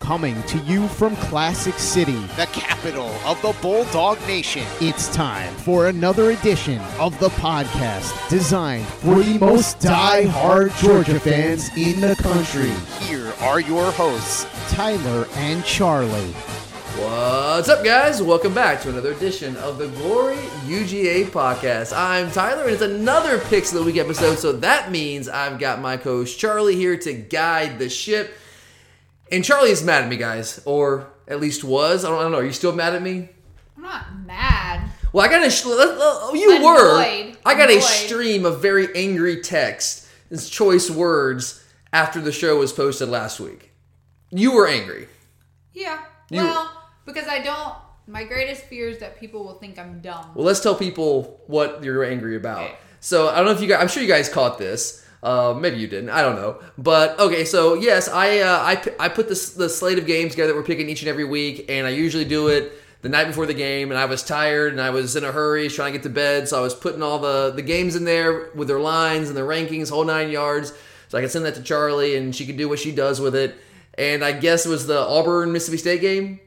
Coming to you from Classic City, the capital of the Bulldog Nation. it's time for another edition of the podcast designed for the most die-hard Georgia fans in the country. Here are your hosts, Tyler and Charlie. What's up, guys? Welcome back to another edition of the Glory UGA podcast. I'm Tyler, and it's another Picks of the Week episode. So that means I've got my coach Charlie here to guide the ship. And Charlie is mad at me, guys, or at least was. I don't, I don't know. Are you still mad at me? I'm not mad. Well, I got a uh, you were. I got a stream of very angry text, and choice words after the show was posted last week. You were angry. Yeah. You- well, because I don't. My greatest fear is that people will think I'm dumb. Well, let's tell people what you're angry about. Okay. So I don't know if you guys. I'm sure you guys caught this. Uh, maybe you didn't. I don't know. But okay. So yes, I uh, I I put this the slate of games together that we're picking each and every week, and I usually do it the night before the game. And I was tired and I was in a hurry, trying to get to bed. So I was putting all the the games in there with their lines and their rankings, whole nine yards. So I could send that to Charlie, and she could do what she does with it. And I guess it was the Auburn Mississippi State game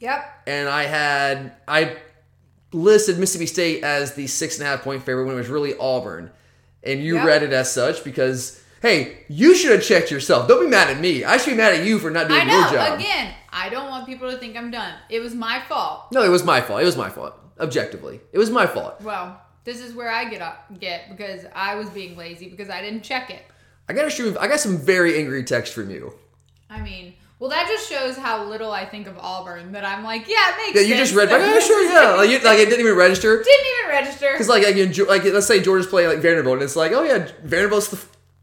Yep. and I had I listed Mississippi State as the six and a half point favorite when it was really Auburn, and you Yep. read it as such because hey, you should have checked yourself. Don't be mad at me. I should be mad at you for not doing I know. your job. Again, I don't want people to think I'm done. It was my fault. No, it was my fault. It was my fault. Objectively, it was my fault. Well, this is where I get up, get because I was being lazy because I didn't check it. I got a stream. I got some very angry text from you. I mean, well, that just shows how little I think of Auburn. That I'm like, yeah, it makes Yeah, sense. you just read. Like, oh, sure, yeah. Like, you, like it didn't even register. Didn't even register. Because like, like, Geo- like let's say Georgia's playing like Vanderbilt, and it's like, oh yeah, Vanderbilt's the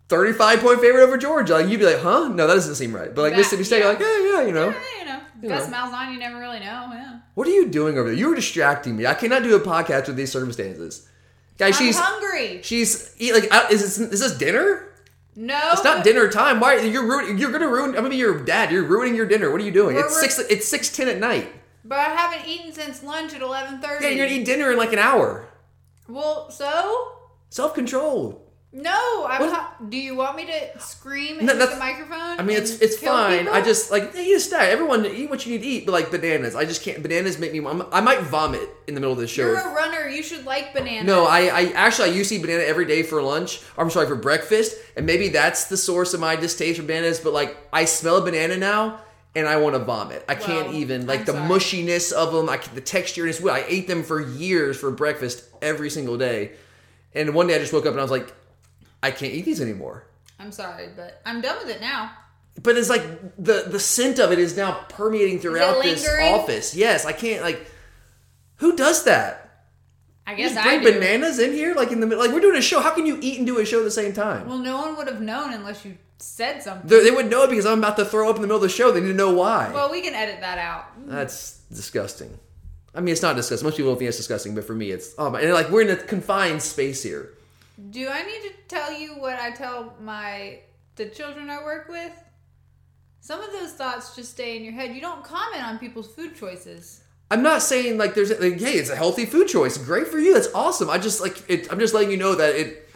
thirty-five point favorite over Georgia. Like you'd be like, huh? No, that doesn't seem right. But like That- Mississippi State, yeah. you're like, yeah, yeah, you know. Yeah, you know, You Gus know. Malzahn, you never really know. Yeah. What are you doing over there? You were distracting me. I cannot do a podcast with these circumstances. Guys, I'm she's hungry. she's eat like is this, is this dinner? No, It's not dinner time. Why you're ruining, you're gonna ruin? I'm gonna be your dad. You're ruining your dinner. What are you doing? We're it's six. It's six ten at night. But I haven't eaten since lunch at eleven thirty. Yeah, you're gonna eat dinner in like an hour. Well, so Self control. No. I'm What? do you want me to scream No, into the microphone? I mean, it's it's fine. people? I just like eat a snack. Everyone eat what you need to eat, but like bananas, I just can't. Bananas make me. I'm, I might vomit in the middle of the show. You're a runner. You should like bananas. No, I, I actually I used to eat banana every day for lunch. I'm sorry for breakfast, and maybe that's the source of my distaste for bananas. But like, I smell a banana now, and I want to vomit. I can't even like I'm the sorry. mushiness of them, like the texture weird. I ate them for years for breakfast every single day, and one day I just woke up and I was like, I can't eat these anymore. I'm sorry, but I'm done with it now. But it's like the the scent of it is now permeating throughout this office. Yes, I can't like. Who does that? I guess I bring bananas in here, like in the middle. Like we're doing a show. How can you eat and do a show at the same time? Well, no one would have known unless you said something. They, they would know it because I'm about to throw up in the middle of the show. They need to know why. well, we can edit that out. That's disgusting. I mean, it's not disgusting. Most people don't think it's disgusting, but for me, it's oh my. And like we're in a confined space here. Do I need to tell you what I tell my the children I work with? Some of those thoughts just stay in your head. You don't comment on people's food choices. I'm not saying like there's like, hey, it's a healthy food choice. Great for you. That's awesome. I just like it. I'm just letting you know that it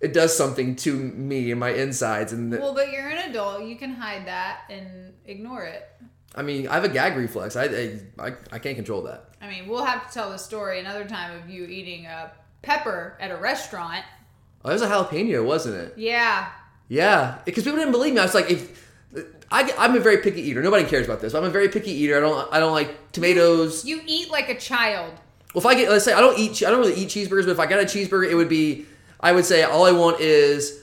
it does something to me and my insides. And that- Well, but you're an adult. You can hide that and ignore it. I mean, I have a gag reflex. I I, I, I can't control that. I mean, we'll have to tell the story another time of you eating a pepper at a restaurant. Oh, it was a jalapeno, wasn't it? Yeah. Yeah, because people didn't believe me. I was like, if I, I'm a very picky eater. Nobody cares about this. But I'm a very picky eater. I don't. I don't like tomatoes. You eat like a child. Well, if I get, let's say, I don't eat. I don't really eat cheeseburgers. But if I got a cheeseburger, it would be. I would say all I want is,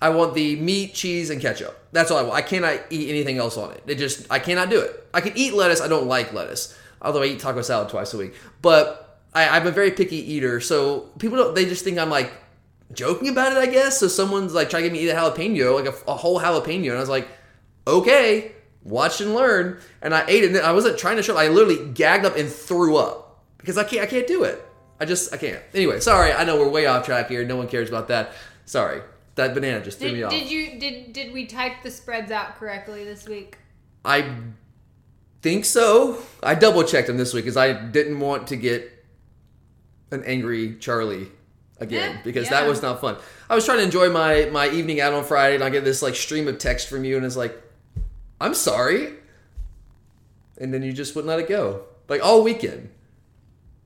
I want the meat, cheese, and ketchup. That's all I want. I cannot eat anything else on it. It just, I cannot do it. I can eat lettuce. I don't like lettuce. Although I eat taco salad twice a week. But I, I'm a very picky eater. So people don't. They just think I'm like joking about it. I guess. So someone's like trying to get me to eat a jalapeno, like a, a whole jalapeno, and I was like, okay, watch and learn. And I ate it. And I wasn't trying to show. I literally gagged up and threw up because I can't. I can't do it. I just I can't. Anyway, sorry. I know we're way off track here. No one cares about that. Sorry. That banana just threw me Did, off. did you did did we type the spreads out correctly this week? I think so. I double checked them this week because I didn't want to get an angry Charlie again Yeah, because yeah. that was not fun. I was trying to enjoy my my evening out on Friday and I get this like stream of text from you and it's like, I'm sorry, and then you just wouldn't let it go like all weekend.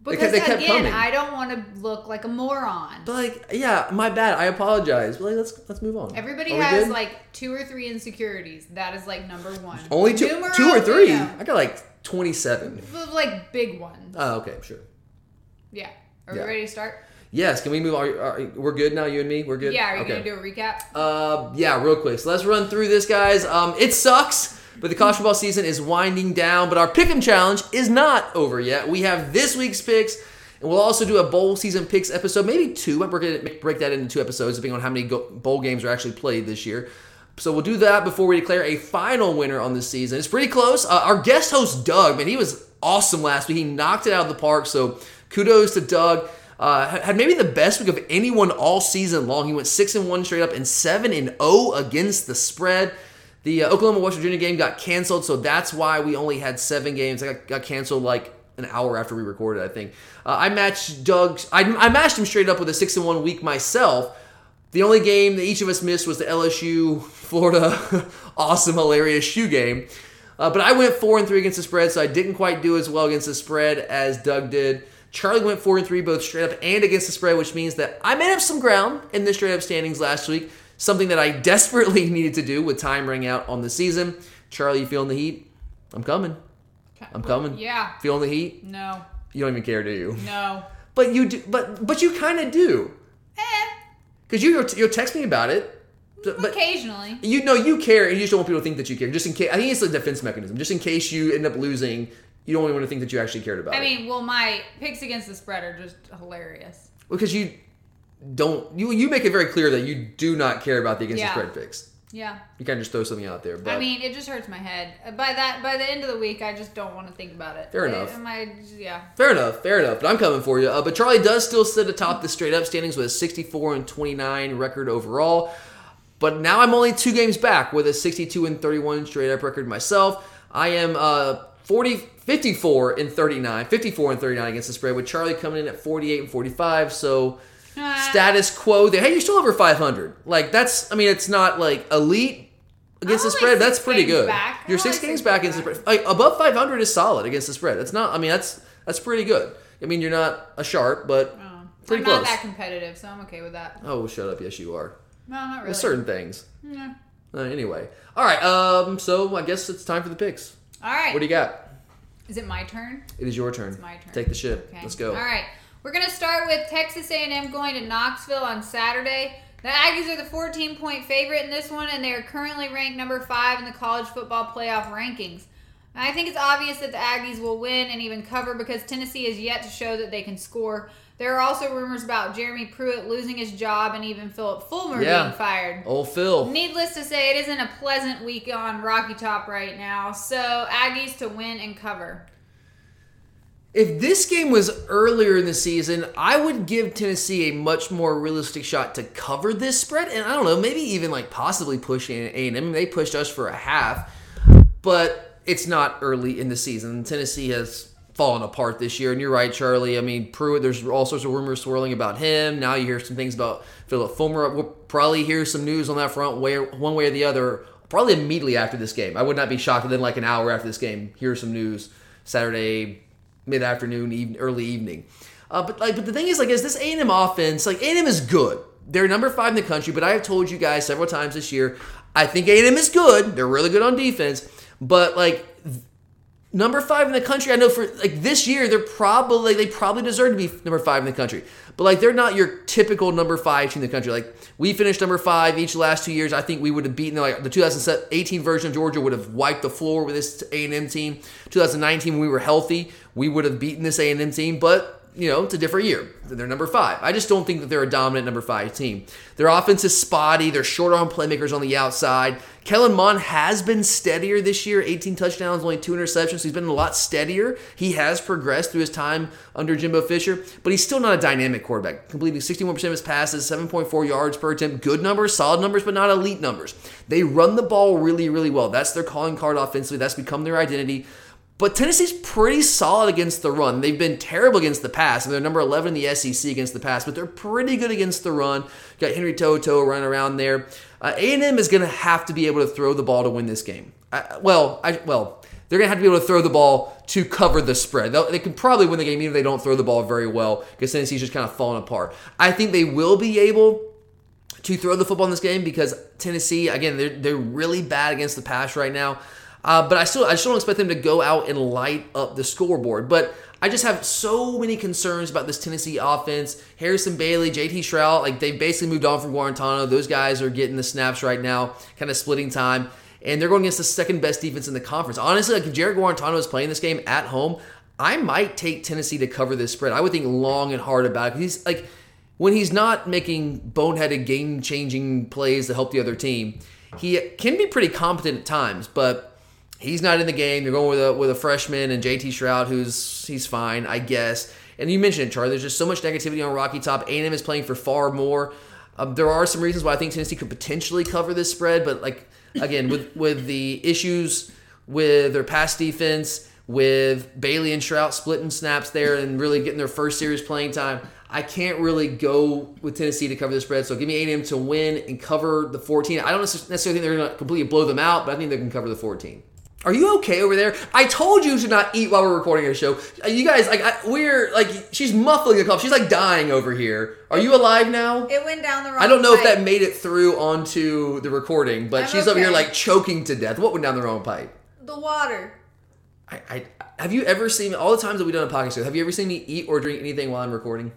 Because they kept again, coming. I don't want to look like a moron. But like, yeah, my bad. I apologize. But like, let's let's move on. Everybody Are has like two or three insecurities. That is like number one. only two, Numero two or three. uno. I got like twenty seven. Like big ones. Oh, okay, sure. Yeah. Are Yeah. we ready to start? Yes, can we move? Are, are, we're good now, you and me. We're good. Yeah. Are you okay. gonna do a recap? Uh, yeah, real quick. So let's run through this, guys. Um, it sucks, but the college football season is winding down. But our pick'em challenge is not over yet. We have this week's picks, and we'll also do a bowl season picks episode, maybe two. We're gonna break that into two episodes, depending on how many go- bowl games are actually played this year. So we'll do that before we declare a final winner on this season. It's pretty close. Uh, our guest host Doug, man, he was awesome last week. He knocked it out of the park. So kudos to Doug. Uh, had- maybe the best week of anyone all season long. He went six and one straight up and seven and zero against the spread. The uh, Oklahoma West Virginia game got canceled, so that's why we only had seven games. I got, got canceled like an hour after we recorded, I think. Uh, I matched Doug. I, I matched him straight up with a six and one week myself. The only game that each of us missed was the LSU Florida awesome hilarious shoe game. Uh, but I went four and three against the spread, so I didn't quite do as well against the spread as Doug did. Charlie went four and three both straight up and against the spread, which means that I made up some ground in the straight up standings last week. Something that I desperately needed to do with time running out on the season. Charlie, you feeling the heat? I'm coming. I'm coming. Yeah. Feeling the heat? No. You don't even care, do you? No. But you do. But but you kind of do. Eh. Because you you'll text me about it. But Occasionally. you know you care, and you just don't want people to think that you care. Just in case, I think it's a defense mechanism. Just in case you end up losing, you don't want to think that you actually cared about I it. mean, well, my picks against the spread are just hilarious. because you don't you you make it very clear that you do not care about the against Yeah. the spread picks. Yeah. You kind of just throw something out there. But I mean, it just hurts my head. Uh, By that, by the end of the week, I just don't want to think about it. Fair I- enough. My, yeah. Fair enough, fair enough. But I'm coming for you. Uh, but Charlie does still sit atop the straight up standings with a 64 and 29 record overall. But now I'm only two games back with a 62 and 31 straight up record myself. I am uh, 40, 54 and 39, 54 and 39 against the spread, with Charlie coming in at 48 and 45. So Ah. status quo there. Hey, you're still over 500. Like that's, I mean, it's not like elite against the spread. That's pretty good. back. You're six games six back against the spread. Like above 500 is solid against the spread. That's not. I mean, that's that's pretty good. I mean, you're not a sharp, but pretty I'm close. not that competitive, so I'm okay with that. oh, shut up. Yes, you are. No, not really. With certain things. Yeah. Uh, anyway, all right. Um, so I guess it's time for the picks. All right. What do you got? Is it my turn? It is your turn. It's my turn. Take the ship. Okay. Let's go. All right. We're gonna start with Texas A&M going to Knoxville on Saturday. The Aggies are the 14 point favorite in this one, and they are currently ranked number five in the college football playoff rankings. I think it's obvious that the Aggies will win and even cover because Tennessee has yet to show that they can score. There are also rumors about Jeremy Pruitt losing his job and even Philip Fulmer Yeah. being fired. Old Phil. Needless to say, it isn't a pleasant week on Rocky Top right now. So Aggies to win and cover. If this game was earlier in the season, I would give Tennessee a much more realistic shot to cover this spread, and I don't know, maybe even like possibly push A and M. They pushed us for a half, but it's not early in the season. Tennessee has fallen apart this year, and you're right, Charlie. I mean, Pruitt. There's all sorts of rumors swirling about him. Now you hear some things about Philip Fulmer. We'll probably hear some news on that front, way one way or the other. Probably immediately after this game. I would not be shocked if then, like an hour after this game, hear some news Saturday mid afternoon, even early evening. Uh, but like, but the thing is, like, is this A&M offense? Like, A&M is good. They're number five in the country, but I have told you guys several times this year. I think A&M is good. They're really good on defense, but like number five in the country. I know for like this year, they're probably they probably deserve to be number five in the country. But like they're not your typical number five team in the country. Like we finished number five each last two years. I think we would have beaten like the 2018 version of Georgia would have wiped the floor with this A and M team. 2019 when we were healthy, we would have beaten this A and M team. But you know, it's a different year. They're number five. I just don't think that they're a dominant number five team. Their offense is spotty. They're short on playmakers on the outside. Kellen Mond has been steadier this year 18 touchdowns, only two interceptions. He's been a lot steadier. He has progressed through his time under Jimbo Fisher, but he's still not a dynamic quarterback. Completing 61% of his passes, 7.4 yards per attempt. Good numbers, solid numbers, but not elite numbers. They run the ball really, really well. That's their calling card offensively. That's become their identity. But Tennessee's pretty solid against the run. They've been terrible against the pass, and they're number 11 in the SEC against the pass, but they're pretty good against the run. got Henry To'oTo'o running around there. Uh, A&M is going to have to be able to throw the ball to win this game. I, well, I, well, they're going to have to be able to throw the ball to cover the spread. They'll, they can probably win the game even if they don't throw the ball very well because Tennessee's just kind of falling apart. I think they will be able to throw the football in this game because Tennessee, again, they're, they're really bad against the pass right now. Uh, but I still I still don't expect them to go out and light up the scoreboard. But I just have so many concerns about this Tennessee offense. Harrison Bailey, JT Shrout, like they basically moved on from Guarantano. Those guys are getting the snaps right now, kind of splitting time. And they're going against the second best defense in the conference. Honestly, like if Jarrett Guarantano is playing this game at home, I might take Tennessee to cover this spread. I would think long and hard about it. He's like when he's not making boneheaded game changing plays to help the other team, he can be pretty competent at times, but he's not in the game. They're going with a with a freshman and JT Shrout, who's he's fine, I guess. And you mentioned it, Charlie. There's just so much negativity on Rocky Top. A&M is playing for far more. Um, there are some reasons why I think Tennessee could potentially cover this spread, but like again, with with the issues with their pass defense, with Bailey and Shrout splitting snaps there and really getting their first series playing time. I can't really go with Tennessee to cover the spread. So give me A&M to win and cover the 14. I don't necessarily think they're going to completely blow them out, but I think they can cover the 14. Are you okay over there? I told you to not eat while we're recording a show. Uh, you guys, like, I, we're like, she's muffling a cough. She's like dying over here. Are you alive now? It went down the wrong. I don't know pipe. if that made it through onto the recording, but I'm she's over here like choking to death. What went down the wrong pipe? the water. I, I have you ever seen all the times that we've done a podcast? together, Have you ever seen me eat or drink anything while I'm recording?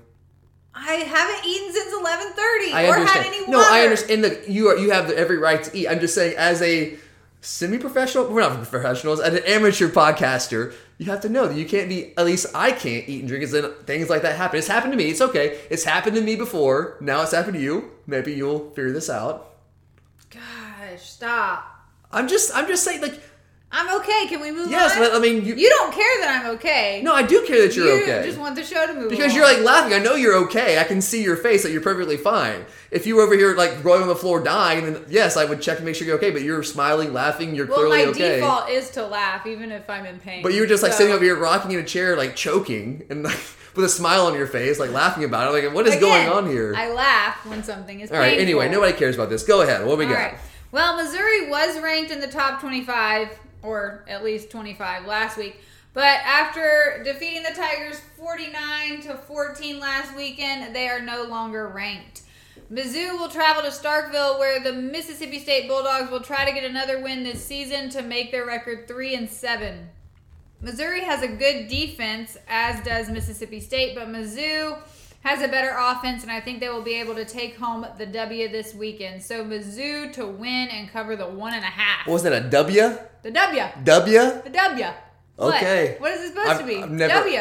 I haven't eaten since eleven thirty I or understand. had any water. No, I understand. Look, you are you have every right to eat. I'm just saying, as a semi-professional, we're not professionals, as an amateur podcaster, you have to know that you can't be. At least I can't eat and drink, as then things like that happen. It's happened to me. It's okay. It's happened to me before. Now it's happened to you. Maybe you'll figure this out. Gosh, stop. I'm just. I'm just saying. Like, I'm okay. Can we move yes, on? but I mean, you. you don't care that I'm okay. no, I do care that you're you okay. just want the show to move Because on. you're like laughing. I know you're okay. I can see your face that you're perfectly fine. If you were over here like rolling on the floor dying, then yes, I would check to make sure you're okay. But you're smiling, laughing. You're well, clearly my okay. default is to laugh, even if I'm in pain. But you were just like So- sitting over here rocking in a chair, like choking, and like with a smile on your face, like laughing about it. Like, what is Again, going on here? I laugh when something is All right. painful. Anyway, nobody cares about this. Go ahead. What we All got? right. Well, Missouri was ranked in the top 25, or at least 25 last week. But after defeating the Tigers 49 to 14 last weekend, they are no longer ranked. Mizzou will travel to Starkville, where the Mississippi State Bulldogs will try to get another win this season to make their record three and seven. Missouri has a good defense, as does Mississippi State, but Mizzou has a better offense, and I think they will be able to take home the W this weekend. So Mizzou to win and cover the one and a half. What was that? A W? The W. W? The W. What? Okay. What is it supposed I've- to be? I've never- W.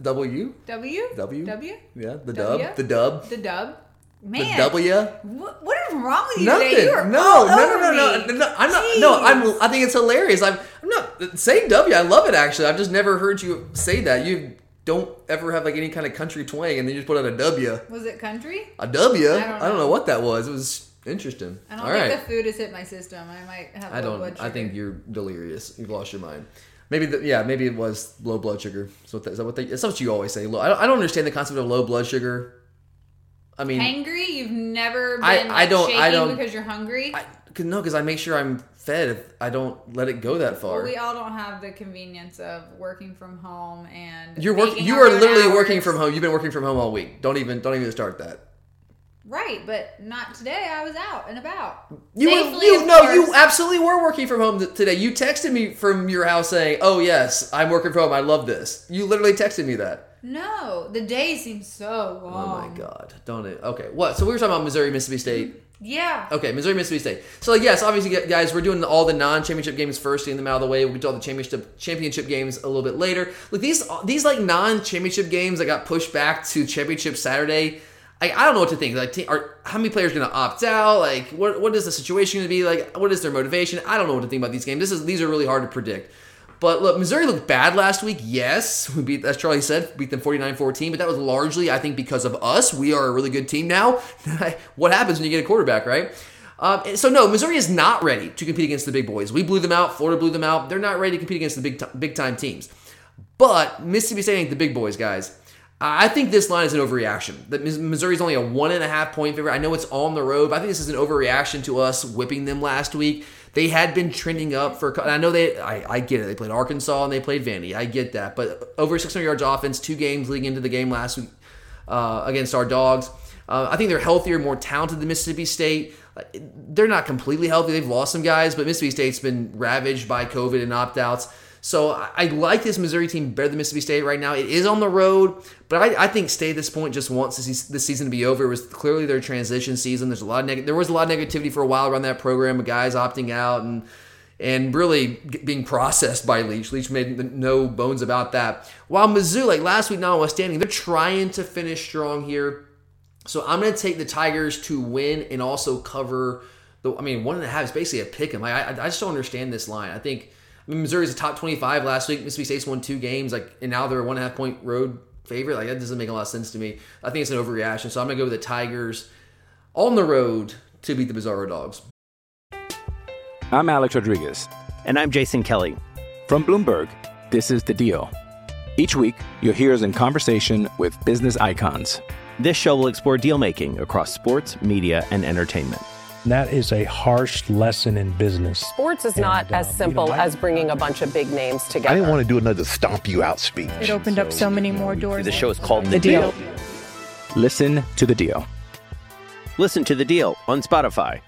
W? W. W? W. Yeah. The W? dub. The dub. The dub. Man. The W. What, what is wrong with you Nothing. today? You are no, no, no, no, no, me. no. I'm not. No, I'm. I think it's hilarious. I'm. I'm not saying W. I love it. Actually, I've just never heard you say that. You don't ever have like any kind of country twang, and then you just put out a W. Was it country? A W? I don't don't, know. know. what that was. It was interesting. I don't All think right. the food has hit my system. I might have I don't. I think you're delirious. You've lost your mind. Maybe. The, yeah. Maybe it was low blood sugar. So is that what they? That's what you always say. Low, I don't, I don't understand the concept of low blood sugar. I mean, hangry. You've never been I- like, I don't- shaking I don't- because you're hungry. I, cause, no, because I make sure I'm fed. If I don't let it go that far. well, we all don't have the convenience of working from home and You're working. You are literally hours. working from home. You've been working from home all week. Don't even. Don't even start that. Right, but not today. I was out and about. You, were, you no, you absolutely were working from home th- today. You texted me from your house saying, "Oh yes, I'm working from home. I love this." You literally texted me that. No, the day seems so long. Oh my god, don't it? Okay, what? So we were talking about Missouri, Mississippi State. Mm-hmm. Yeah. Okay, Missouri, Mississippi State. So like, yes, obviously, guys, we're doing all the non-championship games first, getting them out of the way. We'll do all the championship championship games a little bit later. Like these these like non-championship games that got pushed back to championship Saturday. I, I don't know what to think. Like, are how many players going to opt out? Like, what what is the situation going to be? Like, what is their motivation? I don't know what to think about these games. This is these are really hard to predict. But look, Missouri looked bad last week. Yes, we beat, as Charlie said, beat them 49-14, but that was largely, I think, because of us. We are a really good team now. what happens when you get a quarterback, right? Um, so no, Missouri is not ready to compete against the big boys. We blew them out. Florida blew them out. They're not ready to compete against the big t- big time teams. But Mississippi State ain't the big boys, guys. I think this line is an overreaction. That Mis- Missouri's only a one and a half point favorite. I know it's on the road, but I think this is an overreaction to us whipping them last week. They had been trending up for. I know they. I, I get it. They played Arkansas and they played Vandy. I get that. But over 600 yards offense, two games leading into the game last week uh, against our dogs. Uh, I think they're healthier, more talented than Mississippi State. They're not completely healthy. They've lost some guys, but Mississippi State's been ravaged by COVID and opt outs. So I, like this Missouri team better than Mississippi State right now. It is on the road, but I, I think State at this point just wants this, seas- this season to be over. It was clearly their transition season. There's a lot of neg- there was a lot of negativity for a while around that program, guys opting out and and really being processed by Leach. Leach made no bones about that. While Mizzou, like last week, notwithstanding, they're trying to finish strong here. So I'm going to take the Tigers to win and also cover the. I mean, one and a half is basically a pick 'em. Like, I, I just don't understand this line. I think Missouri's a top 25 last week. Mississippi State's won two games, like, and now they're a one and a half point road favorite. Like that doesn't make a lot of sense to me. I think it's an overreaction. So I'm going to go with the Tigers on the road to beat the Bizarro Dogs. I'm Alex Rodriguez. And I'm Jason Kelly. From Bloomberg, this is The Deal. Each week, you'll hear us in conversation with business icons. This show will explore deal making across sports, media, and entertainment. That is a harsh lesson in business. Sports is not And, uh, as you simple know, I- as bringing a bunch of big names together. I didn't want to do another stomp you out speech. It opened up so many more doors. The show is called The Deal. Listen to The Deal. Listen to the deal on Spotify.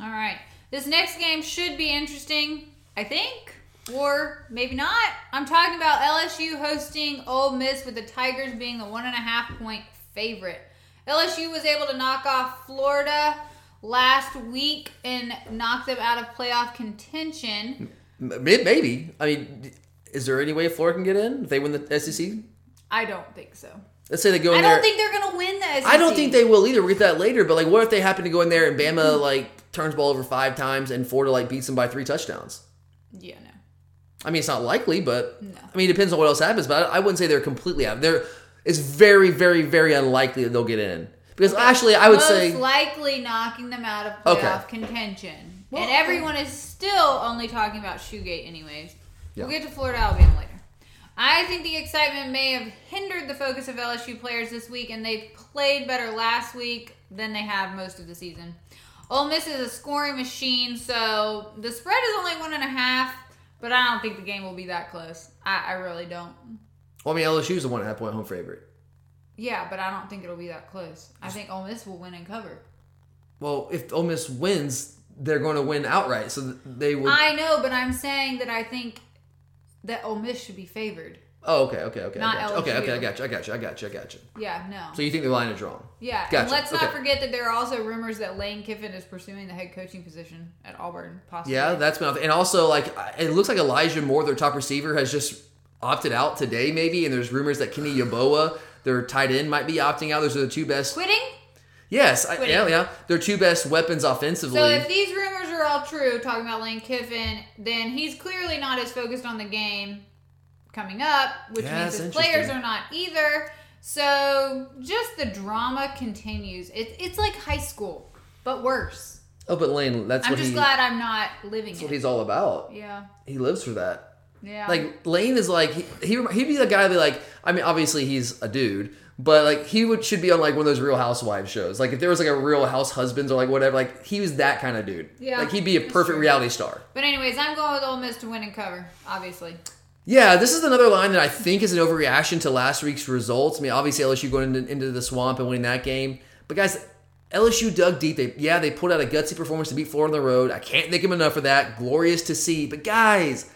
All right. This next game should be interesting, I think, or maybe not. I'm talking about LSU hosting Ole Miss with the Tigers being the one and a half point favorite. LSU was able to knock off Florida last week and knock them out of playoff contention. Maybe. I mean, is there any way Florida can get in if they win the SEC? I don't think so. Let's say they go in I there. I don't think they're going to win the SEC. I don't think they will either. We'll get that later. But like, what if they happen to go in there and Bama like turns ball over five times and Florida like beats them by three touchdowns? Yeah, no. I mean, it's not likely, but I mean, it depends on what else happens. But I, I wouldn't say they're completely out. There, it's very, very, very unlikely that they'll get in because actually, I would say Most say likely knocking them out of Okay. playoff contention. and everyone is still only talking about Shoegate, anyways. We'll get to Florida Alabama later. I think the excitement may have hindered the focus of LSU players this week, and they played better last week than they have most of the season. Ole Miss is a scoring machine, so the spread is only one and a half, but I don't think the game will be that close. I, I really don't. Well, I mean, LSU is a one and a half point home favorite. Yeah, but I don't think it'll be that close. I think Ole Miss will win and cover. Well, if Ole Miss wins, they're going to win outright. So they will. I know, but I'm saying that I think that Ole Miss should be favored. oh, okay, okay, okay. Not I got you. Okay, okay, I got you. I got you. I got you. I got you. Yeah, no. So you think the line is wrong? yeah, and let's not Okay. forget that there are also rumors that Lane Kiffin is pursuing the head coaching position at Auburn, possibly. Yeah, that's been and also like it looks like Elijah Moore, their top receiver, has just opted out today, maybe. And there's rumors that Kenny Yeboah, their tight end, might be opting out. Those are the two best. quitting. Yes, I, Quitting. yeah, yeah. Their two best weapons offensively. So if these rumors are all true, talking about Lane Kiffin, then he's clearly not as focused on the game coming up, which Yeah, means his players are not either. So just the drama continues. It, it's like high school, but worse. oh, but Lane, that's I'm just he. glad I'm not living That's it. what he's all about. yeah, He lives for that. Yeah. Like Lane is like he, he he'd be the guy be like I mean obviously he's a dude, but like he would should be on like one of those Real Housewives shows. Like if there was like a Real House Husbands or like whatever, like he was that kind of dude. Yeah, like he'd be a perfect true. reality star. But anyways, I'm going with Ole Miss to win and cover, obviously. Yeah, this is another line that I think is an overreaction to last week's results. I mean, obviously LSU going into, into the swamp and winning that game, but guys, LSU dug deep. They yeah, they pulled out a gutsy performance to beat Florida on the road. I can't thank them enough for that. Glorious to see. But guys,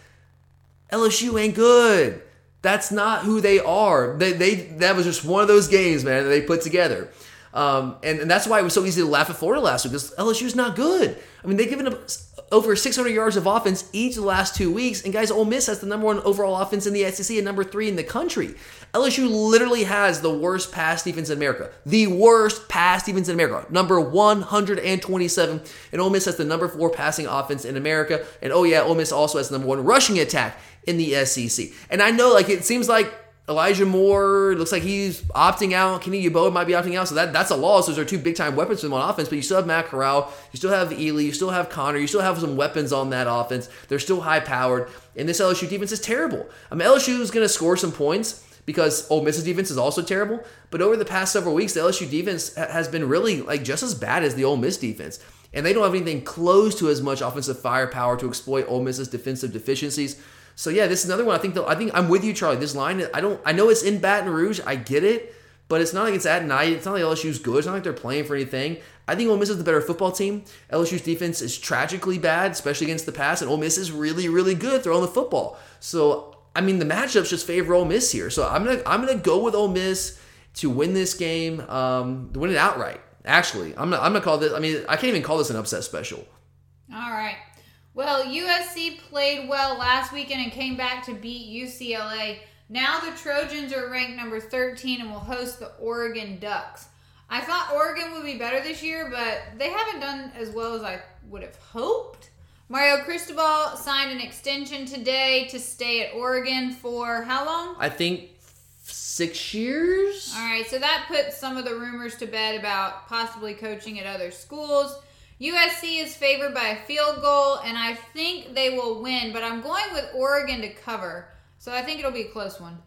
LSU ain't good. That's not who they are. They, they that was just one of those games, man, that they put together. Um, and, and that's why it was so easy to laugh at Florida last week because LSU's not good. I mean, they've given up over 600 yards of offense each the last two weeks. And guys, Ole Miss has the number one overall offense in the SEC and number three in the country. LSU literally has the worst pass defense in America. The worst pass defense in America. Number 127. And Ole Miss has the number four passing offense in America. And oh yeah, Ole Miss also has the number one rushing attack in the SEC. And I know like it seems like Elijah Moore looks like he's opting out. Kenny Yeboah might be opting out. So that, that's a loss. Those are two big time weapons for them on offense. But you still have Matt Corral. You still have Ealy. You still have Conner. You still have some weapons on that offense. They're still high powered. And this LSU defense is terrible. Um, I mean, LSU is going to score some points because Ole Miss's defense is also terrible. But over the past several weeks, the LSU defense has been really like just as bad as the Ole Miss defense. And they don't have anything close to as much offensive firepower to exploit Ole Miss's defensive deficiencies. So yeah, this is another one. I think the, I think I'm with you, Charlie. This line, I don't, I know it's in Baton Rouge. I get it, but it's not like it's at night. It's not like LSU's good. It's not like they're playing for anything. I think Ole Miss is the better football team. LSU's defense is tragically bad, especially against the pass, and Ole Miss is really, really good throwing the football. So I mean, the matchups just favor Ole Miss here. So I'm gonna, I'm gonna go with Ole Miss to win this game, um, to win it outright. Actually, I'm gonna, I'm gonna call this. I mean, I can't even call this an upset special. All right. Well, USC played well last weekend and came back to beat UCLA. Now the Trojans are ranked number 13 and will host the Oregon Ducks. I thought Oregon would be better this year, but they haven't done as well as I would have hoped. Mario Cristobal signed an extension today to stay at Oregon for how long? I think six years. All right, so that puts some of the rumors to bed about possibly coaching at other schools. USC is favored by a field goal, and I think they will win, but I'm going with Oregon to cover. So I think it'll be a close one.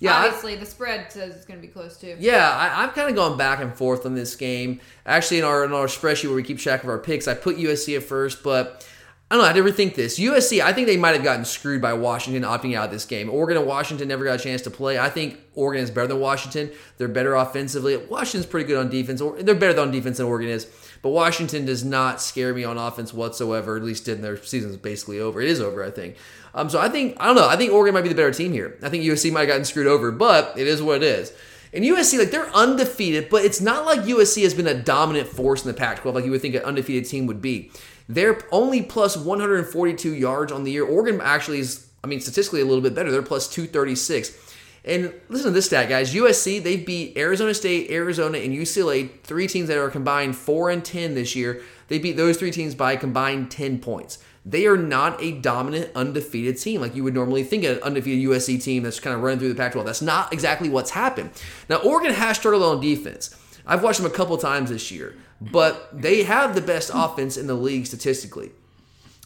Yeah, obviously I, the spread says it's going to be close too. Yeah, I, am kind of going back and forth on this game. Actually, in our in our spreadsheet where we keep track of our picks, I put USC at first, but I don't know. I never think this. USC, I think they might have gotten screwed by Washington opting out of this game. Oregon and Washington never got a chance to play. I think Oregon is better than Washington. They're better offensively. Washington's pretty good on defense. They're better on defense than Oregon is. But Washington does not scare me on offense whatsoever. At least did their season's basically over. It is over, I think. Um, so I think I don't know. I think Oregon might be the better team here. I think USC might have gotten screwed over, but it is what it is. And USC, like they're undefeated, but it's not like USC has been a dominant force in the Pac-12 like you would think an undefeated team would be. They're only plus 142 yards on the year. Oregon actually is, I mean, statistically a little bit better. They're plus 236. And listen to this stat, guys. USC, they beat Arizona State, Arizona, and UCLA, three teams that are combined 4 and 10 this year. They beat those three teams by combined 10 points. They are not a dominant, undefeated team like you would normally think of an undefeated USC team that's kind of running through the Pac 12. That's not exactly what's happened. Now, Oregon has struggled on defense. I've watched them a couple times this year but they have the best offense in the league statistically.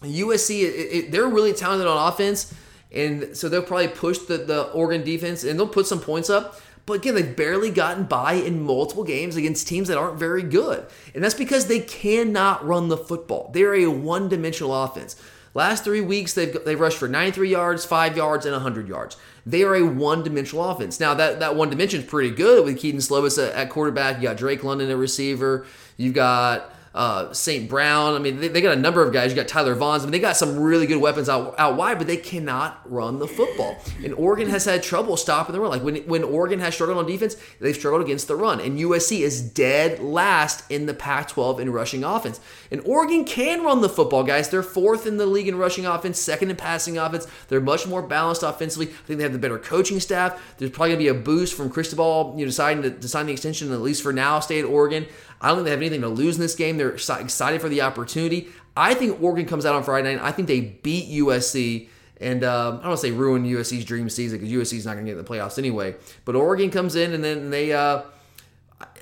USC, it, it, they're really talented on offense, and so they'll probably push the, the Oregon defense and they'll put some points up. But again, they've barely gotten by in multiple games against teams that aren't very good. And that's because they cannot run the football. They're a one dimensional offense. Last three weeks, they've, they've rushed for 93 yards, 5 yards, and 100 yards. They are a one dimensional offense. Now, that, that one dimension is pretty good with Kedon Slovis at, at quarterback. You got Drake London at receiver. You've got uh, St. Brown. I mean, they, they, got a number of guys. You got Tyler Vaughns. I mean, they got some really good weapons out, out wide, but they cannot run the football. And Oregon has had trouble stopping the run. Like when, when Oregon has struggled on defense, they've struggled against the run. And USC is dead last in the Pac 12 in rushing offense. And Oregon can run the football, guys. They're fourth in the league in rushing offense, second in passing offense. They're much more balanced offensively. I think they have the better coaching staff. There's probably going to be a boost from Cristobal, you know, deciding to, to sign the extension, at least for now, stay at Oregon. I don't think they have anything to lose in this game. They're excited for the opportunity. I think Oregon comes out on Friday night. I think they beat USC. And um, I don't want to say ruin USC's dream season because USC is not going to get in the playoffs anyway. But Oregon comes in and then they uh,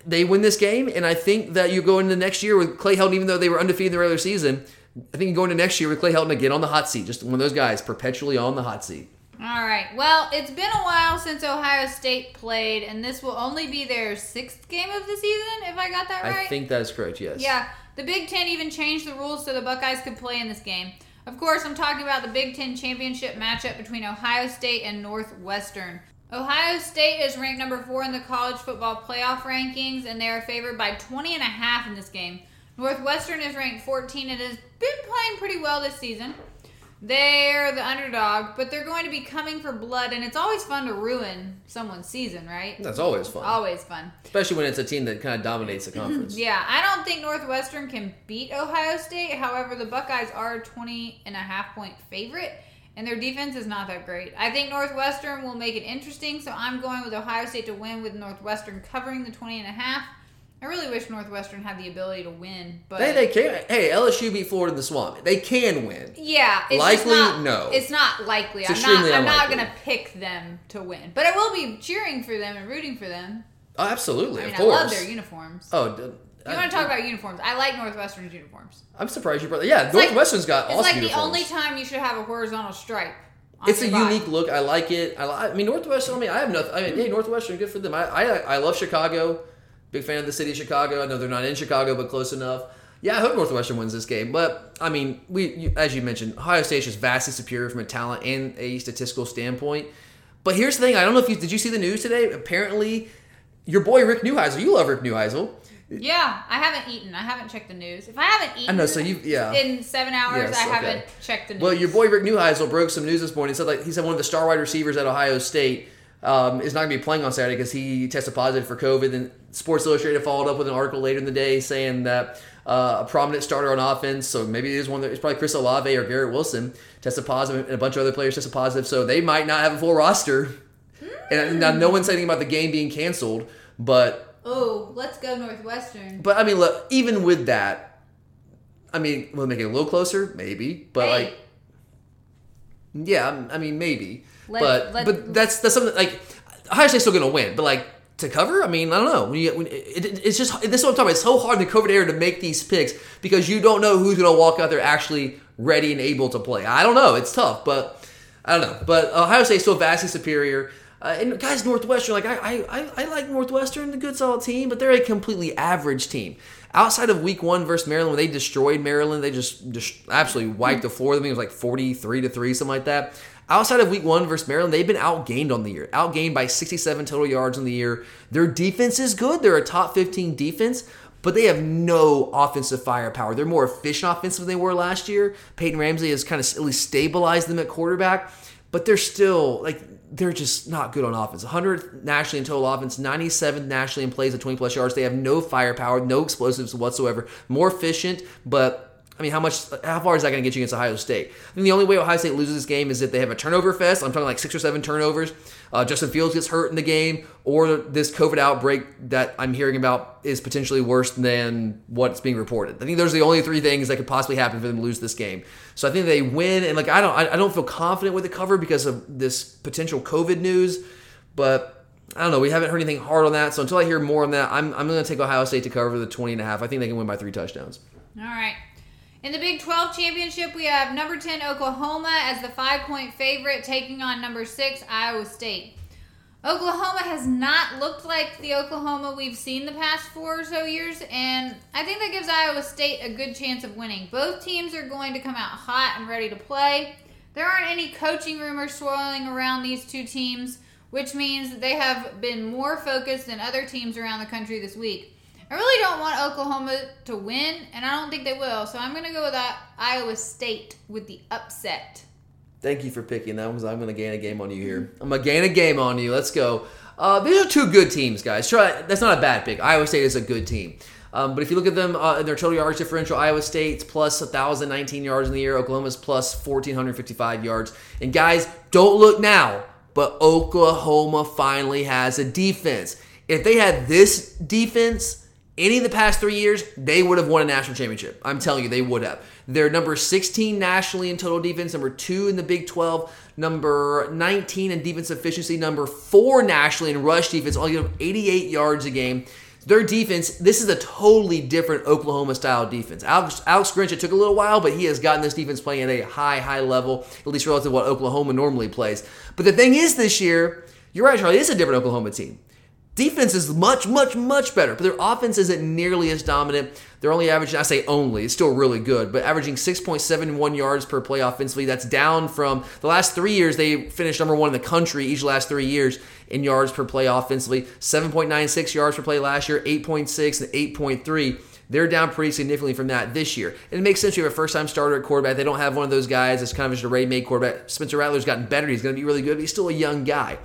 they win this game. And I think that you go into next year with Clay Helton, even though they were undefeated in the regular season. I think you go into next year with Clay Helton again on the hot seat, just one of those guys perpetually on the hot seat. All right. Well, it's been a while since Ohio State played, and this will only be their sixth game of the season, if I got that right. I think that is correct, yes. Yeah. The Big Ten even changed the rules so the Buckeyes could play in this game. Of course, I'm talking about the Big Ten championship matchup between Ohio State and Northwestern. Ohio State is ranked number four in the college football playoff rankings, and they are favored by 20 and a half in this game. Northwestern is ranked 14 and has been playing pretty well this season. They're the underdog, but they're going to be coming for blood, and it's always fun to ruin someone's season, right? That's always fun. Always fun. Especially when it's a team that kind of dominates the conference. Yeah, I don't think Northwestern can beat Ohio State. However, the Buckeyes are a 20 and a half point favorite, and their defense is not that great. I think Northwestern will make it interesting, so I'm going with Ohio State to win with Northwestern covering the 20 and a half. I really wish Northwestern had the ability to win, but They, they can. Hey, LSU beat Florida in the swamp. They can win. yeah, it's Likely, not, no. It's not likely. It's I'm not. I'm not going to pick them to win, but I will be cheering for them and rooting for them. Oh, absolutely, I mean, of I course. love their uniforms. Oh, d- uh, You want to talk about uniforms? I like Northwestern's uniforms. I'm surprised you brought. Yeah, It's like- Northwestern's got It's awesome like uniforms. the only time you should have a horizontal stripe. It's a body. unique look. I like it. I, li- I mean, Northwestern. I mean, I have nothing. I mean, hey, Northwestern, good for them. I, I I love Chicago. Big fan of the city of Chicago. I know they're not in Chicago, but close enough. Yeah, I hope Northwestern wins this game. But I mean, we you, as you mentioned, Ohio State is vastly superior from a talent and a statistical standpoint. But here's the thing: I don't know if you did you see the news today. Apparently, your boy Rick Neuheisel. You love Rick Neuheisel. Yeah, I haven't eaten. I haven't checked the news. If I haven't eaten, I know, so you- yeah. in seven hours, Yes, I okay. haven't checked the news. Well, your boy Rick Neuheisel broke some news this morning. He said like he said one of the star wide receivers at Ohio State um, is not going to be playing on Saturday because he tested positive for COVID. And Sports Illustrated followed up with an article later in the day saying that uh, a prominent starter on offense, so maybe it is one that it's probably Chris Olave or Garrett Wilson tested positive, and a bunch of other players tested positive. So they might not have a full roster. And now no one's saying about the game being canceled, but oh, let's go Northwestern. but I mean, look, even with that, I mean, will it make it a little closer? Maybe, but Hey. like, yeah, I mean, maybe, Let- but let- but that's that's something like Ohio State's still gonna win, but like to cover, I mean, I don't know. When you, when it, it- it's just this is what I'm talking about. It's so hard in the COVID era to make these picks because you don't know who's gonna walk out there actually ready and able to play. I don't know. It's tough, but I don't know. But Ohio State's still vastly superior. Uh, and guys, Northwestern, like I, I, I, like Northwestern, the good solid team, but they're a completely average team. Outside of Week One versus Maryland, when they destroyed Maryland, they just, just absolutely wiped the floor. I think it was like forty-three to three, something like that. Outside of Week One versus Maryland, they've been outgained on the year, outgained by sixty-seven total yards on the year. Their defense is good; they're a top fifteen defense, but they have no offensive firepower. They're more efficient offensive than they were last year. Peyton Ramsey has kind of at least stabilized them at quarterback, but they're still like they're just not good on offense. 100th nationally in total offense, 97th nationally in plays of 20 plus yards. They have no firepower, no explosives whatsoever. More efficient, but I mean, how much? How far is that going to get you against Ohio State? I think the only way Ohio State loses this game is if they have a turnover fest. I'm talking like six or seven turnovers. Uh, Justin Fields gets hurt in the game, or this COVID outbreak that I'm hearing about is potentially worse than what's being reported. I think those are the only three things that could possibly happen for them to lose this game. So I think they win, and like I don't, I don't feel confident with the cover because of this potential COVID news, but. I don't know. We haven't heard anything hard on that. So until I hear more on that, I'm, I'm going to take Ohio State to cover the 20 and a half. I think they can win by three touchdowns. All right. In the Big 12 championship, we have number 10 Oklahoma as the five point favorite taking on number 6 Iowa State. Oklahoma has not looked like the Oklahoma we've seen the past four or so years, and I think that gives Iowa State a good chance of winning. Both teams are going to come out hot and ready to play. There aren't any coaching rumors swirling around these two teams, which means they have been more focused than other teams around the country this week. I really don't want Oklahoma to win, and I don't think they will. So I'm going to go with Iowa State with the upset. Thank you for picking that because I'm going to gain a game on you here. I'm going to gain a game on you. Let's go. Uh, these are two good teams, guys. Try, that's not a bad pick. Iowa State is a good team. Um, but if you look at them uh, in their total yards differential, Iowa State's plus 1,019 yards in the year. Oklahoma's plus 1,455 yards. And guys, don't look now, but Oklahoma finally has a defense. If they had this defense any of the past three years, they would have won a national championship. I'm telling you, they would have. They're number 16 nationally in total defense, number two in the Big 12, number 19 in defense efficiency, number four nationally in rush defense, only give them 88 yards a game. Their defense, this is a totally different Oklahoma style defense. Alex, Alex Grinch, it took a little while, but he has gotten this defense playing at a high, high level, at least relative to what Oklahoma normally plays. But the thing is this year, you're right, Charlie, it's a different Oklahoma team defense is much, much, much better, but their offense isn't nearly as dominant. They're only averaging, I say only, it's still really good, but averaging 6.71 yards per play offensively. That's down from the last three years. They finished number one in the country each last three years in yards per play offensively. 7.96 yards per play last year, 8.6 and 8.3. They're down pretty significantly from that this year. And it makes sense you have a first time starter at quarterback. They don't have one of those guys that's kind of just a ready made quarterback. Spencer Rattler's gotten better. He's going to be really good, but he's still a young guy.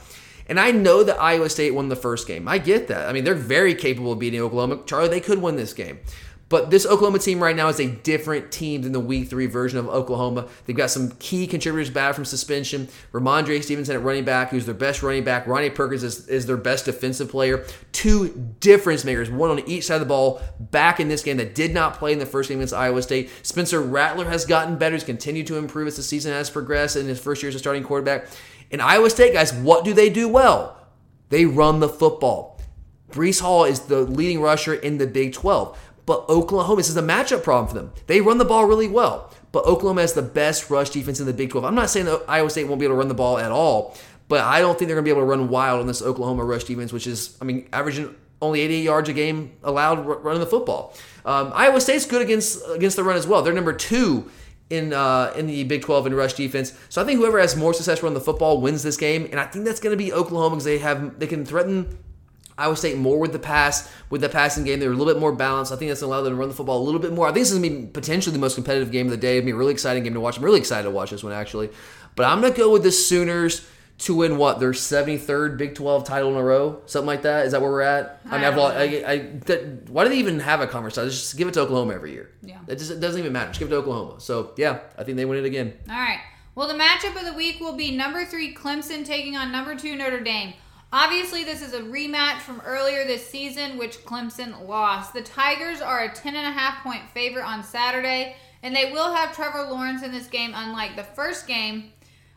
And I know that Iowa State won the first game. I get that. I mean, they're very capable of beating Oklahoma. Charlie, they could win this game. But this Oklahoma team right now is a different team than the week three version of Oklahoma. They've got some key contributors back from suspension. Rhamondre Stevenson at running back, who's their best running back. Ronnie Perkins is, is their best defensive player. Two difference makers, one on each side of the ball, back in this game that did not play in the first game against Iowa State. Spencer Rattler has gotten better. He's continued to improve as the season has progressed in his first year as a starting quarterback. In Iowa State, guys, what do they do well? They run the football. Breece Hall is the leading rusher in the Big 12. But Oklahoma, this is a matchup problem for them. They run the ball really well, but Oklahoma has the best rush defense in the Big 12. I'm not saying that Iowa State won't be able to run the ball at all, but I don't think they're going to be able to run wild on this Oklahoma rush defense, which is, I mean, averaging only 88 yards a game allowed running the football. Um, Iowa State's good against against the run as well. They're number two in uh, in the Big 12 in rush defense. So I think whoever has more success running the football wins this game, and I think that's going to be Oklahoma because they have they can threaten Iowa State more with the pass, with the passing game. They're a little bit more balanced. I think that's going to allow them to run the football a little bit more. I think this is going to be potentially the most competitive game of the day. It'll be a really exciting game to watch. I'm really excited to watch this one, actually. But I'm going to go with the Sooners to win what their 73rd Big 12 title in a row, something like that. Is that where we're at? I, mean, I've lost, I, I, that, why do they even have a conference? Just give it to Oklahoma every year. Yeah, it, just, it doesn't even matter. Just give it to Oklahoma. So yeah, I think they win it again. All right. Well, the matchup of the week will be number three Clemson taking on number two Notre Dame. Obviously, this is a rematch from earlier this season, which Clemson lost. The Tigers are a 10.5 point favorite on Saturday, and they will have Trevor Lawrence in this game, unlike the first game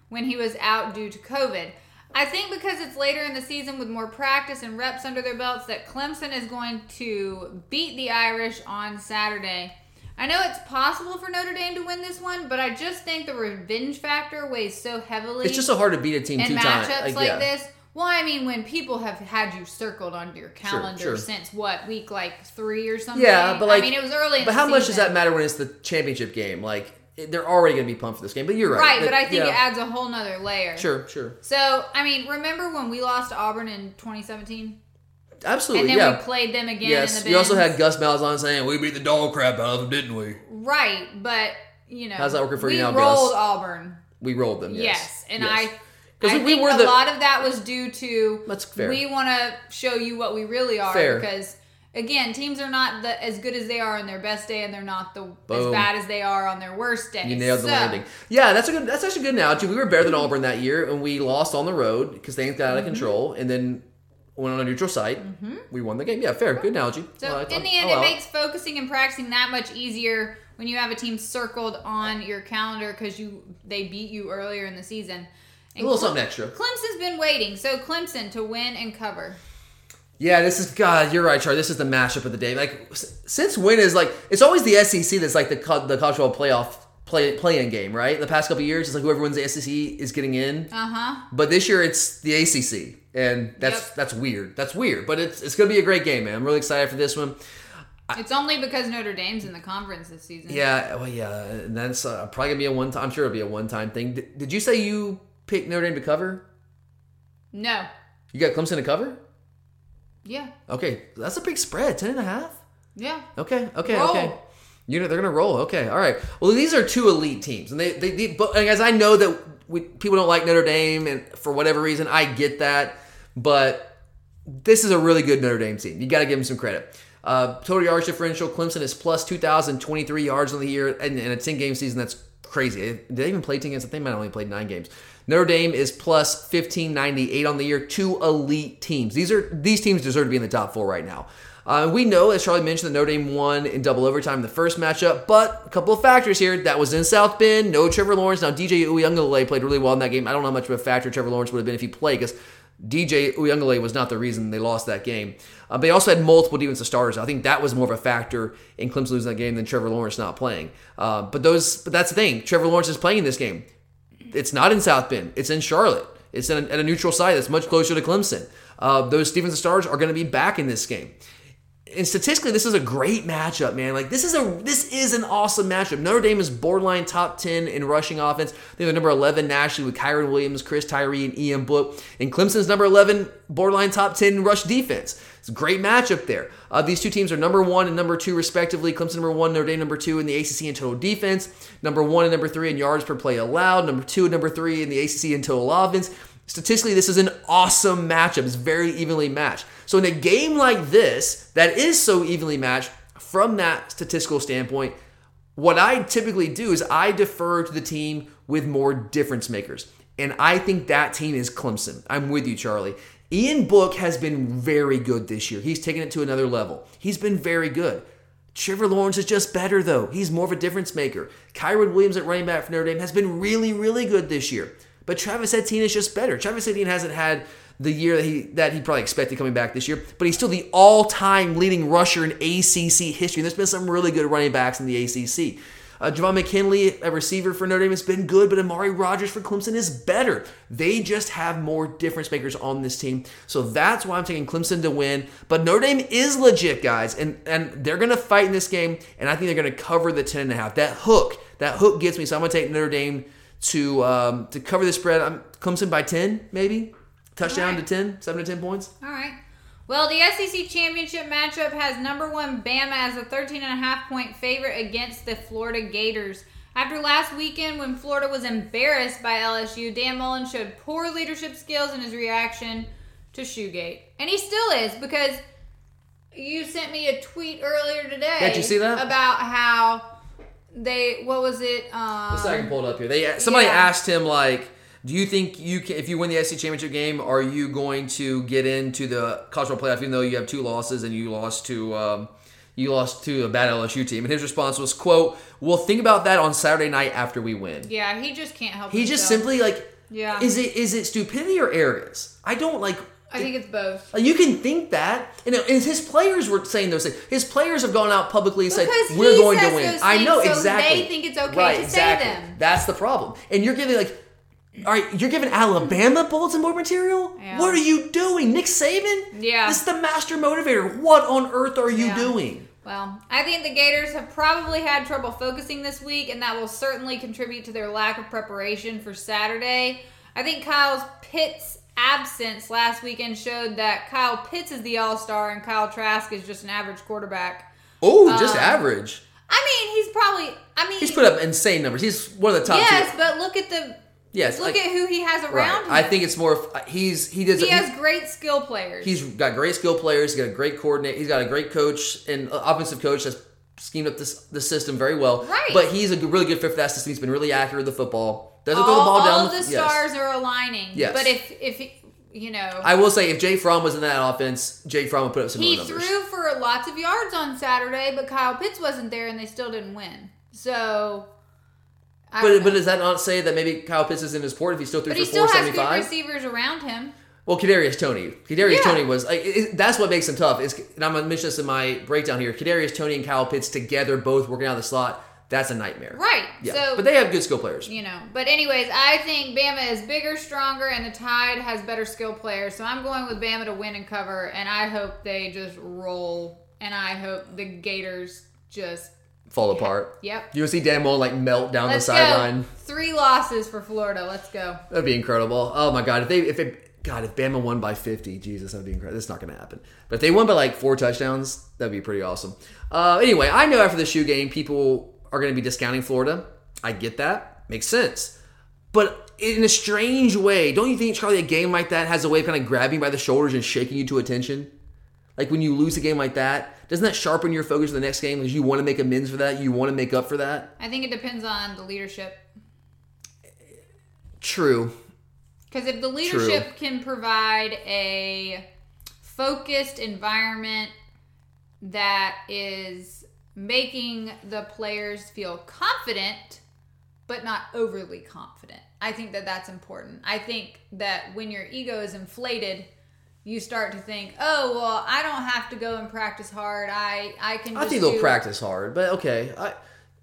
when he was out due to COVID. I think because it's later in the season with more practice and reps under their belts that Clemson is going to beat the Irish on Saturday. I know it's possible for Notre Dame to win this one, but I just think the revenge factor weighs so heavily. It's just so hard to beat a team in two matchups times. like yeah. this. Well, I mean, when people have had you circled on your calendar sure. since what week, like three or something. Yeah, but like, I mean, it was early. But how much does that matter when it's the championship game? Like, they're already going to be pumped for this game. But you're right. Right, but I think yeah. it adds a whole nother layer. Sure, sure. So, I mean, remember when we lost Auburn in 2017? Absolutely, and then yeah. we played them again. Yes, in the you also had Gus Malzahn saying we beat the dog crap out of them, didn't we? Right, but you know, how's that working for you now, Gus? We rolled Auburn. We rolled them. Yes, yes. and yes. I. Because we think were a the, lot of that was due to That's fair. we want to show you what we really are Fair. because again teams are not the, as good as they are on their best day and they're not the as bad as they are on their worst day You nailed the landing. Yeah, that's a good. That's actually a good analogy. We were better than Auburn that year, and we lost on the road because things got out of Mm-hmm. control, and then went on a neutral site. We won the game. Yeah, fair. Good analogy. So Well, in the end, I it makes focusing and practicing that much easier when you have a team circled on your calendar because you they beat you earlier in the season. And a little something extra. Clemson's been waiting, so Clemson to win and cover. Yeah, this is God. You're right, Charlie. This is the mashup of the day. Like since when is like it's always the SEC that's like the co- the college football playoff play play-in game, right? The past couple of years, it's like whoever wins the SEC is getting in. Uh huh. But this year it's the ACC, and that's Yep. that's weird. That's weird, but it's it's gonna be a great game, man. I'm really excited for this one. It's only because Notre Dame's in the conference this season. Yeah, well, yeah, and that's uh, probably gonna be a one time. I'm sure it'll be a one time thing. Did, did you say you picked Notre Dame to cover? No. You got Clemson to cover? Yeah. Okay, that's a big spread, ten and a half. Yeah. Okay, okay, Roll. okay. You know they're gonna roll. Okay, all right. Well, these are two elite teams, and they they, they but and guys, I know that we, people don't like Notre Dame, and for whatever reason, I get that. But this is a really good Notre Dame team. You got to give them some credit. Uh, total yards differential, Clemson is plus 2,023 yards on the year, and in a 10 game season, that's crazy. Did they even play 10 games? I think they might have only played nine games. Notre Dame is plus 1598 on the year. Two elite teams. These are these teams deserve to be in the top four right now. Uh, we know, as Charlie mentioned, that Notre Dame won in double overtime in the first matchup, but a couple of factors here. That was in South Bend. No Trevor Lawrence. Now, DJ Uiagalelei played really well in that game. I don't know how much of a factor Trevor Lawrence would have been if he played because DJ Uiagalelei was not the reason they lost that game. Uh, they also had multiple defensive starters. I think that was more of a factor in Clemson losing that game than Trevor Lawrence not playing. Uh, but those, but that's the thing. Trevor Lawrence is playing in this game. It's not in South Bend. It's in Charlotte. It's in a, at a neutral site that's much closer to Clemson. Uh, those defensive stars are going to be back in this game and statistically, this is a great matchup, man. Like this is a this is an awesome matchup. Notre Dame is borderline top ten in rushing offense. They're number eleven nationally with Kyren Williams, Chris Tyree, and Ian Book. And Clemson's number eleven, borderline top ten rush defense. It's a great matchup there. Uh, these two teams are number one and number two respectively. Clemson number one, Notre Dame number two in the ACC in total defense. Number one and number three in yards per play allowed. Number two and number three in the ACC in total offense. Statistically, this is an awesome matchup. It's very evenly matched. So in a game like this, that is so evenly matched from that statistical standpoint, what I typically do is I defer to the team with more difference makers. And I think that team is Clemson. I'm with you, Charlie. Ian Book has been very good this year. He's taken it to another level. He's been very good. Trevor Lawrence is just better, though. He's more of a difference maker. Kyren Williams at running back for Notre Dame has been really, really good this year. But Travis Etienne is just better. Travis Etienne hasn't had the year that he that he probably expected coming back this year, but he's still the all-time leading rusher in ACC history. And there's been some really good running backs in the ACC. Uh, Javon McKinley, a receiver for Notre Dame, has been good, but Amari Rogers for Clemson is better. They just have more difference makers on this team. So that's why I'm taking Clemson to win. But Notre Dame is legit, guys, and, and they're going to fight in this game, and I think they're going to cover the 10.5. That hook, that hook gets me, so I'm going to take Notre Dame to um, to cover the spread. I'm Clemson by 10, maybe. Touchdown right. to 10, 7 to 10 points. All right. Well, the SEC championship matchup has number one Bama as a 13 and a half point favorite against the Florida Gators. After last weekend, when Florida was embarrassed by LSU, Dan Mullen showed poor leadership skills in his reaction to Shoegate. And he still is because you sent me a tweet earlier today. Did you see that? About how they, what was it? Um, Let's see I can pull it up here. They somebody yeah. asked him like, "Do you think you can, if you win the SEC championship game, are you going to get into the college football playoff even though you have two losses and you lost to um, you lost to a bad LSU team?" And his response was, "quote We'll think about that on Saturday night after we win." Yeah, he just can't help. He himself. just simply like, Yeah. Is it is it stupidity or arrogance? I don't like. I think it's both. Uh, you can think that, you know, and his players were saying those things. His players have gone out publicly and said, "We're going to win." I know so exactly. they think it's okay right, to say them. That's the problem. And you're giving like, all right, you're giving Alabama bulletin board material. Yeah. What are you doing, Nick Saban? Yeah. this is the master motivator. What on earth are you Yeah. doing? Well, I think the Gators have probably had trouble focusing this week, and that will certainly contribute to their lack of preparation for Saturday. I think Kyle's Pitts absence last weekend showed that Kyle Pitts is the all star and Kyle Trask is just an average quarterback. Oh, just Um, average. I mean, he's probably. I mean, He's put up insane numbers. He's one of the top. yes, two. but look at the. Yes, Look like- at who he has around Right. him. I think it's more. Of, he's he does. he he- has great skill players. He's got great skill players. He's got a great coordinator. He's got a great coach and uh, offensive coach that's schemed up this the system very well. Right. But he's a really good fit for that system. He's been really accurate with the football. Doesn't all, throw the ball down. all the yes. stars are aligning. Yes. But if if you know, I will say, if Jake Fromm was in that offense, Jake Fromm would put up similar He numbers. threw for lots of yards on Saturday, but Kyle Pitts wasn't there, and they still didn't win. So, I but but does that not say that maybe Kyle Pitts is in his port if he still threw But he for still has good receivers around him. Well, Kadarius Toney. Kadarius Yeah. Toney was like it, that's what makes him tough. Is and I'm gonna mention this in my breakdown here. Kadarius Toney and Kyle Pitts together, both working out of the slot. That's a nightmare. Right. Yeah. So, but they have good skill players. you know. But anyways, I think Bama is bigger, stronger, and the Tide has better skill players. So I'm going with Bama to win and cover, and I hope they just roll, and I hope the Gators just. Fall apart. Yep. You will see Dan Mullen like melt down Let's the sideline. Three losses for Florida. Let's go. That'd be incredible. Oh my god, if they if it God if Bama won by fifty, Jesus, that'd be incredible. That's not gonna happen. But if they won by like four touchdowns, that'd be pretty awesome. Uh, anyway, I know after the shoe game, people are gonna be discounting Florida. I get that, makes sense. But in a strange way, don't you think Charlie a game like that has a way of kind of grabbing you by the shoulders and shaking you to attention? Like when you lose a game like that, doesn't that sharpen your focus for the next game? Because you want to make amends for that, you want to make up for that. I think it depends on the leadership. True. Because if the leadership can provide a focused environment that is making the players feel confident, but not overly confident, I think that that's important. I think that when your ego is inflated, you start to think, "Oh, well, I don't have to go and practice hard. I I can." I think they'll practice hard, but okay. I,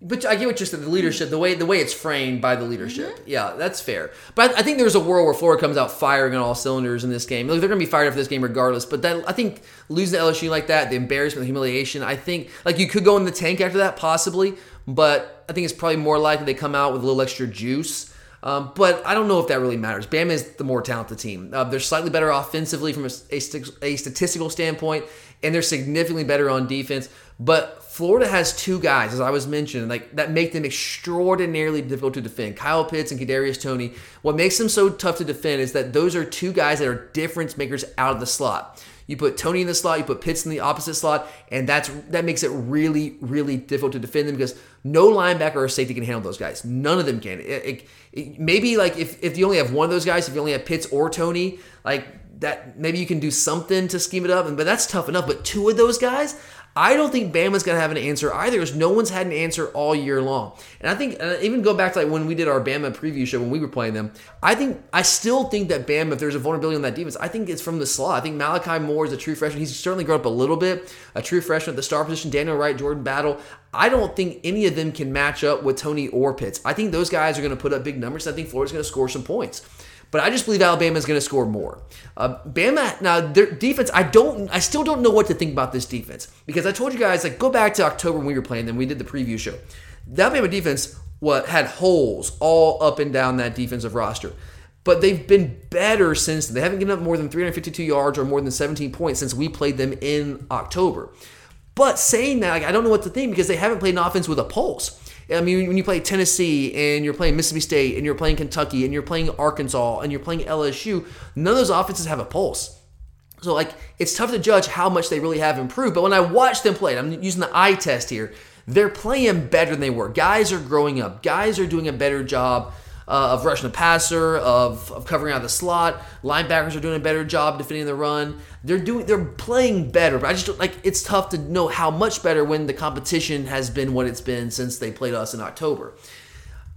But I get what you're saying. The leadership, the way the way it's framed by the leadership, yeah, that's fair. But I, I think there's a world where Florida comes out firing on all cylinders in this game. Look, they're going to be fired up for this game regardless. But that I think losing to LSU like that, the embarrassment, the humiliation. I think like you could go in the tank after that possibly, but I think it's probably more likely they come out with a little extra juice. Um, but I don't know if that really matters. Bama is the more talented team. Uh, they're slightly better offensively from a, a, a statistical standpoint, and they're significantly better on defense. But Florida has two guys, as I was mentioning, like that make them extraordinarily difficult to defend. Kyle Pitts and Kadarius Toney. What makes them so tough to defend is that those are two guys that are difference makers out of the slot. You put Toney in the slot, you put Pitts in the opposite slot, and that's that makes it really, really difficult to defend them because no linebacker or safety can handle those guys. None of them can. It, it, it, maybe like if, if you only have one of those guys, if you only have Pitts or Toney, like that, maybe you can do something to scheme it up. But that's tough enough. But two of those guys, I don't think Bama's going to have an answer either, because no one's had an answer all year long. And I think, uh, even go back to like when we did our Bama preview show when we were playing them, I think, I still think that Bama, if there's a vulnerability on that defense, I think it's from the slot. I think Malachi Moore is a true freshman. He's certainly grown up a little bit, a true freshman at the star position. Daniel Wright, Jordan Battle. I don't think any of them can match up with Toney or Pitts. I think those guys are going to put up big numbers. I think Florida's going to score some points. But I just believe Alabama is going to score more. Uh, Bama now their defense. I don't. I still don't know what to think about this defense because I told you guys like go back to October when we were playing them. We did the preview show. The Alabama defense what had holes all up and down that defensive roster. But they've been better since they haven't given up more than 352 yards or more than 17 points since we played them in October. But saying that, like, I don't know what to think because they haven't played an offense with a pulse. I mean, when you play Tennessee and you're playing Mississippi State and you're playing Kentucky and you're playing Arkansas and you're playing LSU, none of those offenses have a pulse. So, like, it's tough to judge how much they really have improved. But when I watch them play, I'm using the eye test here, they're playing better than they were. Guys are growing up, guys are doing a better job uh, of rushing the passer, of, of covering out the slot. Linebackers are doing a better job defending the run. They're doing, they're playing better. But I just like it's tough to know how much better when the competition has been what it's been since they played us in October.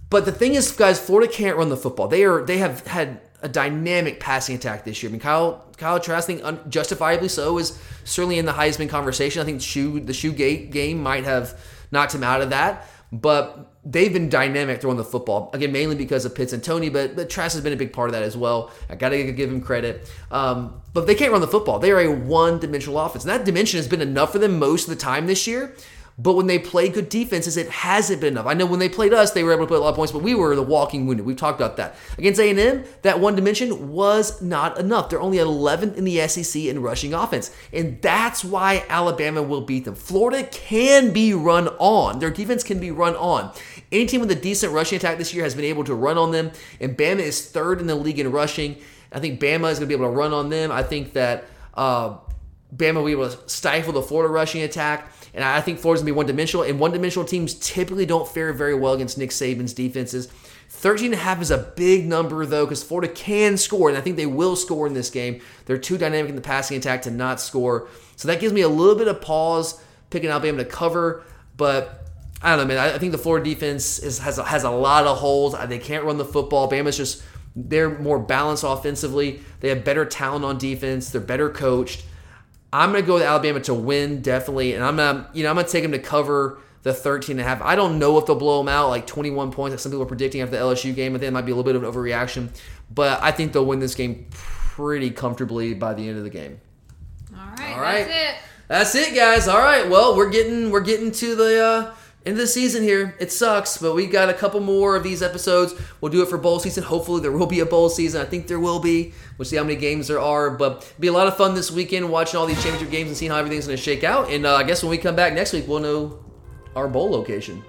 But the thing is, guys, Florida can't run the football. They are they have had a dynamic passing attack this year. I mean, Kyle Kyle Trask, I think justifiably so, is certainly in the Heisman conversation. I think the shoe the shoe gate game might have knocked him out of that. But they've been dynamic throwing the football again, mainly because of Pitts and Toney, but but Trask has been a big part of that as well. I got to give him credit. Um, but they can't run the football. They are a one-dimensional offense, and that dimension has been enough for them most of the time this year. But when they play good defenses, it hasn't been enough. I know when they played us, they were able to put a lot of points, but we were the walking wounded. We've talked about that. Against A&M, that one dimension was not enough. They're only 11th in the SEC in rushing offense, and that's why Alabama will beat them. Florida can be run on. Their defense can be run on. Any team with a decent rushing attack this year has been able to run on them, and Bama is third in the league in rushing. I think Bama is going to be able to run on them. I think that uh, Bama will be able to stifle the Florida rushing attack. And I think Florida's gonna be one dimensional. And one dimensional teams typically don't fare very well against Nick Saban's defenses. 13 and a half is a big number though, because Florida can score, and I think they will score in this game. They're too dynamic in the passing attack to not score. So that gives me a little bit of pause picking Alabama to cover, but I don't know, man. I think the Florida defense is, has a, has a lot of holes. They can't run the football. Bama's just they're more balanced offensively. They have better talent on defense. They're better coached. I'm going to go with Alabama to win definitely, and I'm gonna you know I'm gonna take them to cover the 13 and a half. I don't know if they'll blow them out like 21 points like some people are predicting after the LSU game. I think it might be a little bit of an overreaction, but I think they'll win this game pretty comfortably by the end of the game. All right, All right. that's it. That's it, guys. All right. Well, we're getting we're getting to the uh, end of the season here. It sucks, but we got a couple more of these episodes. We'll do it for bowl season. Hopefully, there will be a bowl season. I think there will be. We'll see how many games there are, but it'll be a lot of fun this weekend watching all these championship games and seeing how everything's going to shake out. And uh, I guess when we come back next week, we'll know our bowl location.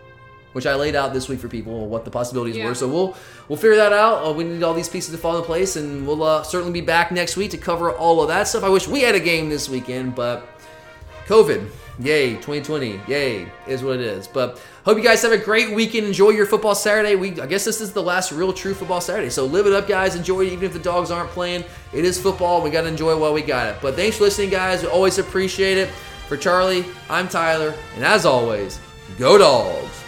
Which I laid out this week for people what the possibilities yeah. were, so we'll we'll figure that out. Uh, we need all these pieces to fall in place, and we'll uh, certainly be back next week to cover all of that stuff. I wish we had a game this weekend, but COVID, yay, 2020, yay, is what it is. But hope you guys have a great weekend. Enjoy your football Saturday. We, I guess this is the last real true football Saturday. So live it up, guys. Enjoy it, even if the dogs aren't playing. It is football. We got to enjoy it while we got it. But thanks for listening, guys. We always appreciate it. For Charlie, I'm Tyler. And as always, go dogs.